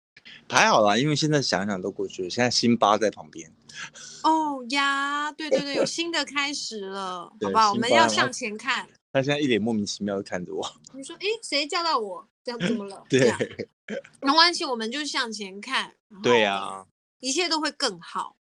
还好啦因为现在想想都过去了现在辛巴在旁边。哦呀，对对对，有新的开始了，好不好？我们要向前看。他现在一脸莫名其妙的看着我。你说，哎，谁叫到我？这样怎么了？对，没关系，我们就向前看。对呀，一切都会更好。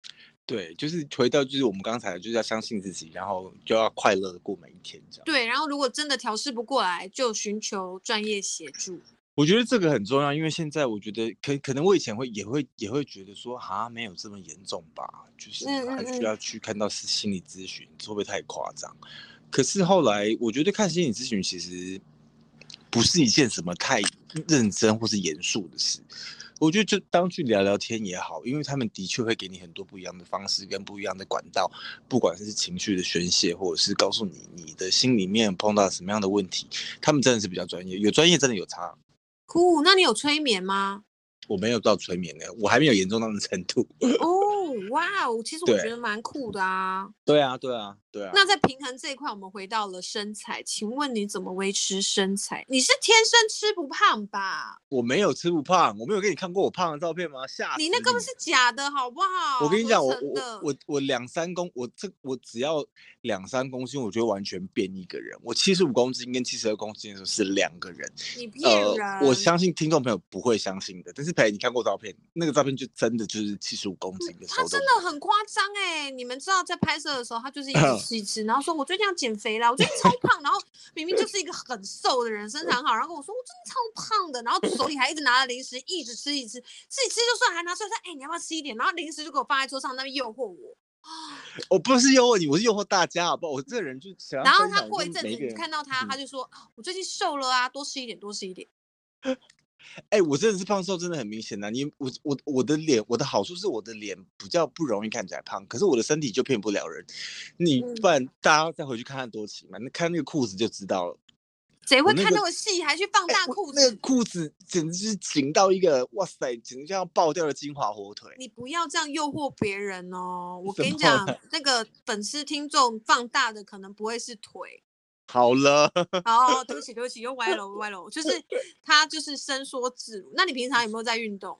对，就是回到就是我们刚才就是要相信自己，然后就要快乐的过每一天，这样。对，然后如果真的调试不过来，就寻求专业协助。我觉得这个很重要，因为现在我觉得可可能我以前会也会也会觉得说啊，没有这么严重吧，就是还需要去看到是心理咨询，会不会太夸张？可是后来我觉得看心理咨询其实不是一件什么太认真或是严肃的事，我觉得就当去聊聊天也好，因为他们的确会给你很多不一样的方式跟不一样的管道，不管是情绪的宣泄，或者是告诉你你的心里面碰到什么样的问题，他们真的是比较专业，有专业真的有差。不，那你有催眠吗？我没有到催眠的，我还没有严重到那程度。哦，哇哦，其实我觉得蛮酷的啊。对啊，对啊，对啊。那在平衡这一块，我们回到了身材，请问你怎么维持身材？你是天生吃不胖吧？我没有吃不胖，我没有给你看过我胖的照片吗？吓死你！你那个是假的，好不好？我跟你讲，我我我我两三公，我这我只要两三公斤，我就会完全变一个人。我七十五公斤跟七十二公斤的时候是两个人。你骗人！呃，我相信听众朋友不会相信的，但是裴，你看过照片，那个照片就真的就是七十五公斤的。他真的很夸张哎！你们知道在拍摄的时候，他就是一直 吃一吃，然后说我最近要减肥了，我最近超胖，然后明明就是一个很瘦的人，身材很好，然后跟我说我真的超胖的，然后手里还一直拿着零食，一直吃一直吃，自己吃就算，还拿出来说，哎，你要不要吃一点？然后零食就给我放在桌上，那边诱惑我。我不是诱惑你，我是诱惑大家，好不好？我这个人就想。然后他过一阵子，你看到他，他就说，我最近瘦了啊，多吃一点，多吃一点。哎、欸，我真的是胖瘦真的很明显呐、啊！你我我我的脸，我的好处是我的脸比较不容易看起来胖，可是我的身体就骗不了人。你不然大家再回去看看多奇嘛，那看那个裤子就知道了。谁会看那么细，还去放大裤子？欸、那个裤子简直是紧到一个哇塞，简直就要爆掉的金华火腿。你不要这样诱惑别人哦！我跟你讲，那个粉丝听众放大的可能不会是腿。好了，哦，对不起，对不起，又歪了，歪了，就是 他就是伸缩自如。那你平常有没有在运动？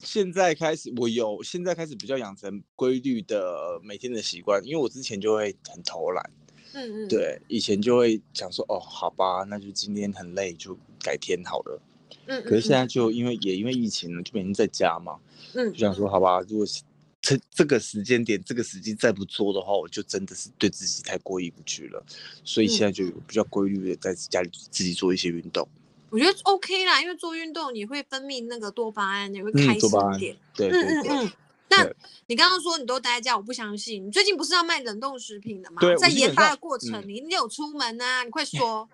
现在开始，我有，现在开始比较养成规律的每天的习惯，因为我之前就会很偷懒，嗯嗯，对，以前就会想说，哦，好吧，那就今天很累，就改天好了，嗯，可是现在就因为也因为疫情了，就每天在家嘛，嗯，就想说，好吧，如果是。这这个时间点，这个时机再不做的话，我就真的是对自己太过意不去了。所以现在就有比较规律的在家里自己做一些运动。我觉得 OK 啦，因为做运动你会分泌那个多巴胺，你会开心一点。对，嗯嗯嗯。那你刚刚说你都待在家，我不相信。你最近不是要卖冷冻食品的吗？对，在研发的过程，嗯、你你有出门啊？你快 说。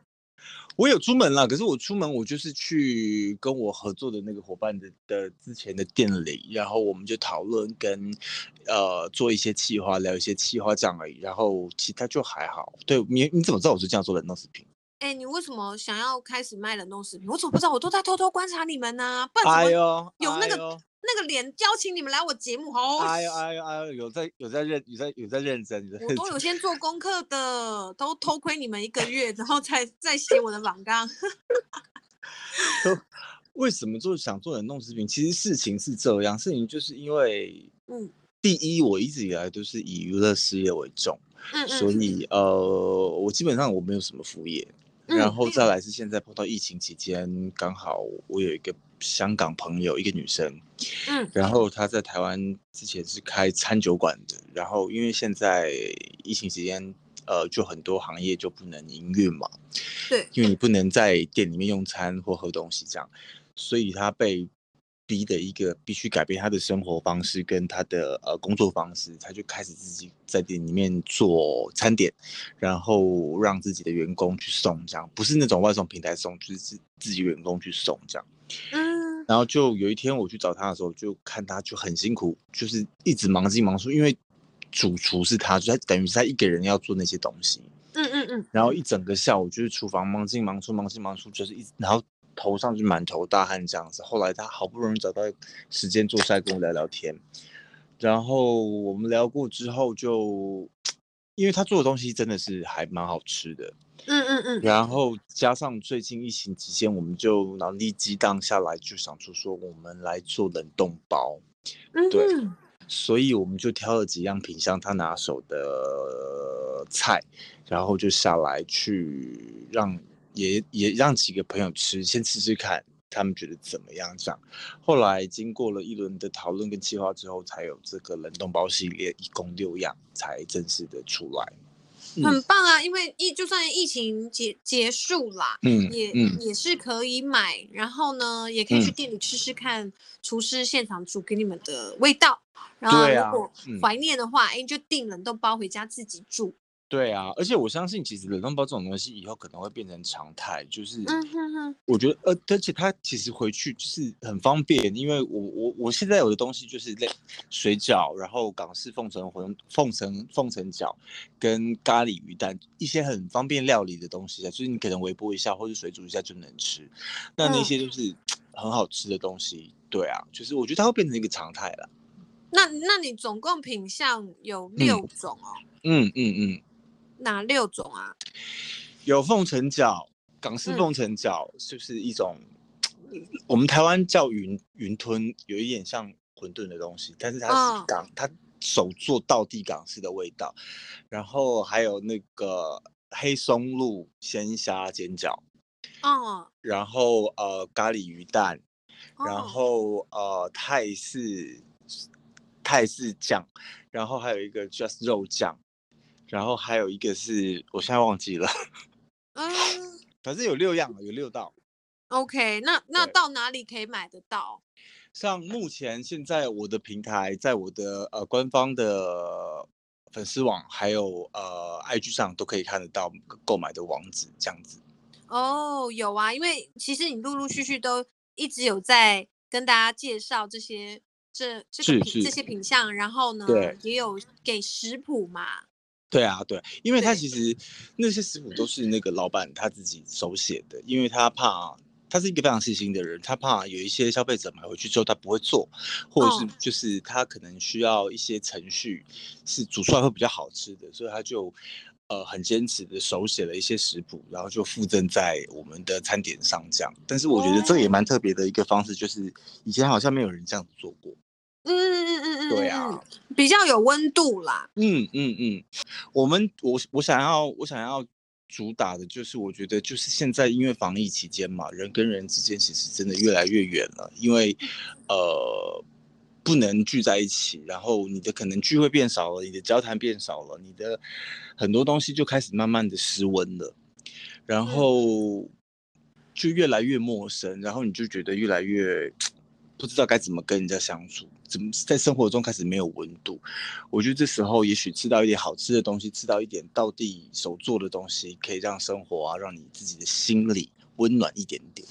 我有出门了，可是我出门我就是去跟我合作的那个伙伴的的之前的店里，然后我们就讨论跟呃做一些企划，聊一些企划这样而已，然后其他就还好。对，你你怎么知道我是这样做冷冻食品？哎、欸，你为什么想要开始卖冷冻食品？我怎么不知道？我都在偷偷观察你们呢、啊，不然怎么有那个？那个脸邀请你们来我节目，好，哎呦哎呦哎呦，有在有在认有在有在认真，我都有先做功课的，都偷窥你们一个月，然后才再写我的访纲。为什么做想做冷冻食品？其实事情是这样，事情就是因为，嗯，第一，我一直以来都是以娱乐事业为重，嗯，所以呃，我基本上我没有什么副业。然后再来是现在碰到疫情期间，刚好我有一个香港朋友，一个女生，嗯，然后她在台湾之前是开餐酒馆的，然后因为现在疫情期间，呃，就很多行业就不能营运嘛，对，因为你不能在店里面用餐或喝东西这样，所以她被。逼的一个必须改变她的生活方式跟她的呃工作方式，她就开始自己在店里面做餐点，然后让自己的员工去送，这样不是那种外送平台送，就是自自己员工去送这样。嗯，然后就有一天我去找他的时候，就看他就很辛苦，就是一直忙进忙出，因为主厨是他，就他等于是他一个人要做那些东西。嗯嗯嗯。然后一整个下午就是厨房忙进忙出，忙进忙出，就是一直然后。头上就满头大汗这样子，后来他好不容易找到时间坐下来跟我聊聊天，然后我们聊过之后就，因为他做的东西真的是还蛮好吃的。嗯嗯嗯。然后加上最近疫情期间，我们就脑力激荡下来，就想出说我们来做冷冻包。嗯。对。所以我们就挑了几样品相他拿手的菜，然后就下来去让也也让几个朋友吃，先吃吃看，他们觉得怎么样？这样，后来经过了一轮的讨论跟计划之后，才有这个冷冻包系列，一共六样才正式的出来。很棒啊，因为疫就算疫情结结束啦，嗯，也嗯也是可以买，然后呢，也可以去店里吃吃看厨师现场煮给你们的味道。然后如果怀念的话，哎、啊嗯，就订冷冻包回家自己煮。对啊，而且我相信，其实冷冻包这种东西以后可能会变成常态。就是，我觉得，呃，而且它其实回去就是很方便，因为我我我现在有的东西就是类水饺，然后港式凤城馄凤城凤城饺跟咖喱鱼蛋，一些很方便料理的东西啊，就是你可能微波一下或者水煮一下就能吃。那那些就是很好吃的东西，对啊，就是我觉得它会变成一个常态了。那那你总共品相有六种哦？嗯嗯嗯。嗯哪六种啊？有凤城饺，港式凤城饺，就是一种、嗯、我们台湾叫云云吞，有一点像馄饨的东西，但是它是港，哦、它手做道地港式的味道。然后还有那个黑松露鲜虾煎饺，哦。然后呃咖喱鱼蛋，然后呃泰式泰式酱，然后还有一个 just 肉酱。然后还有一个是我现在忘记了，嗯，反正有六样，有六道。OK，那那到哪里可以买得到？像目前现在我的平台，在我的呃官方的粉丝网，还有呃 IG 上都可以看得到购买的网址，这样子。哦，有啊，因为其实你陆陆续续都一直有在跟大家介绍这些这这个品这些品相，然后呢，也有给食谱嘛。对啊，对，因为他其实那些食谱都是那个老板他自己手写的，因为他怕他是一个非常细心的人，他怕有一些消费者买回去之后他不会做，或者是就是他可能需要一些程序是煮出来会比较好吃的，所以他就呃很坚持的手写了一些食谱，然后就附赠在我们的餐点上这样。但是我觉得这也蛮特别的一个方式，就是以前好像没有人这样子做过。嗯嗯嗯嗯嗯，对啊，比较有温度啦。嗯嗯嗯，我们我我想要我想要主打的就是，我觉得就是现在因为防疫期间嘛，人跟人之间其实真的越来越远了，因为呃不能聚在一起，然后你的可能聚会变少了，你的交谈变少了，你的很多东西就开始慢慢的失温了，然后就越来越陌生，然后你就觉得越来越。不知道该怎么跟人家相处，怎么在生活中开始没有温度？我觉得这时候也许吃到一点好吃的东西，吃到一点到地手做的东西，可以让生活啊，让你自己的心里温暖一点点。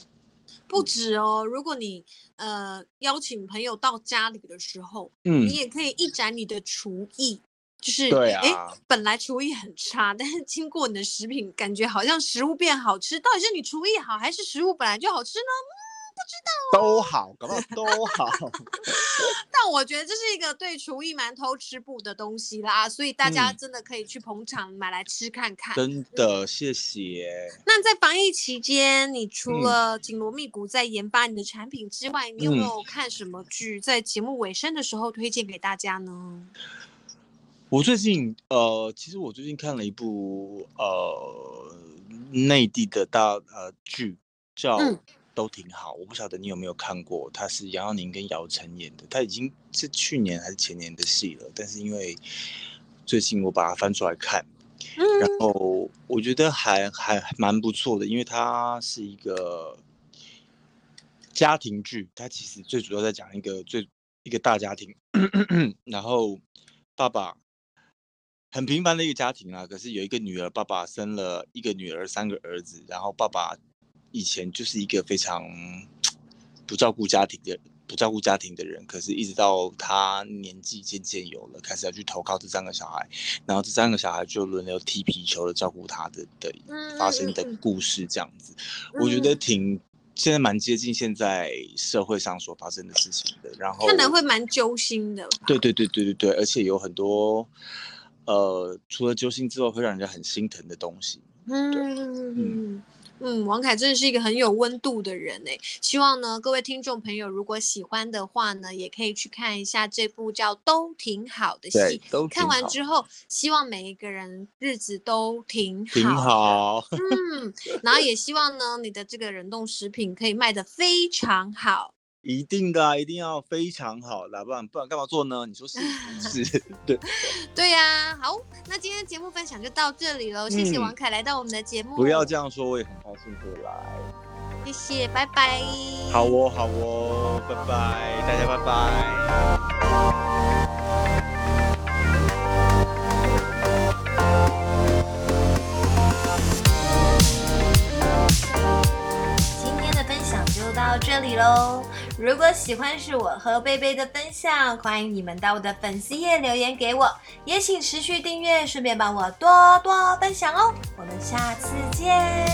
不止哦，如果你呃邀请朋友到家里的时候，嗯，你也可以一展你的厨艺，就是对啊，诶，本来厨艺很差，但是经过你的食品，感觉好像食物变好吃。到底是你厨艺好，还是食物本来就好吃呢？不知道、哦、都好，搞不好 都好。但我觉得这是一个对厨艺蛮偷吃步的东西啦，所以大家真的可以去捧场买来吃看看。嗯、真的，谢谢。那在防疫期间，你除了紧锣密鼓在研发你的产品之外，嗯、你有没有看什么剧？在节目尾声的时候推荐给大家呢？我最近呃，其实我最近看了一部呃内地的大呃剧，叫。嗯都挺好，我不晓得你有没有看过，他是杨耀宁跟姚晨演的，他已经是去年还是前年的戏了，但是因为最近我把它翻出来看，然后我觉得还还蛮不错的，因为它是一个家庭剧，它其实最主要在讲一个最一个大家庭，然后爸爸很平凡的一个家庭啊，可是有一个女儿，爸爸生了一个女儿，三个儿子，然后爸爸。以前就是一个非常不照顾家庭的不照顾家庭的人，可是一直到他年纪渐渐有了，开始要去投靠这三个小孩，然后这三个小孩就轮流踢皮球的照顾他的的发生的故事这样子，我觉得挺现在蛮接近现在社会上所发生的事情的，然后可能会蛮揪心的。对对对对对对，而且有很多呃，除了揪心之外，会让人家很心疼的东西。嗯嗯。嗯，王凯真的是一个很有温度的人哎。希望呢，各位听众朋友，如果喜欢的话呢，也可以去看一下这部叫《都挺好》的戏。看完之后，希望每一个人日子都挺好。挺好。嗯，然后也希望呢，你的这个冷冻食品可以卖得非常好。一定的，一定要非常好，啦，不然不然干嘛做呢？你说是不是？对对呀、啊，好，那今天节目分享就到这里了，嗯、谢谢王凯来到我们的节目。不要这样说，我也很高兴过来。谢谢，拜拜。好哦，好哦，拜拜，大家拜拜。到这里喽！如果喜欢是我和贝贝的分享，欢迎你们到我的粉丝页留言给我，也请持续订阅，顺便帮我多多分享哦！我们下次见。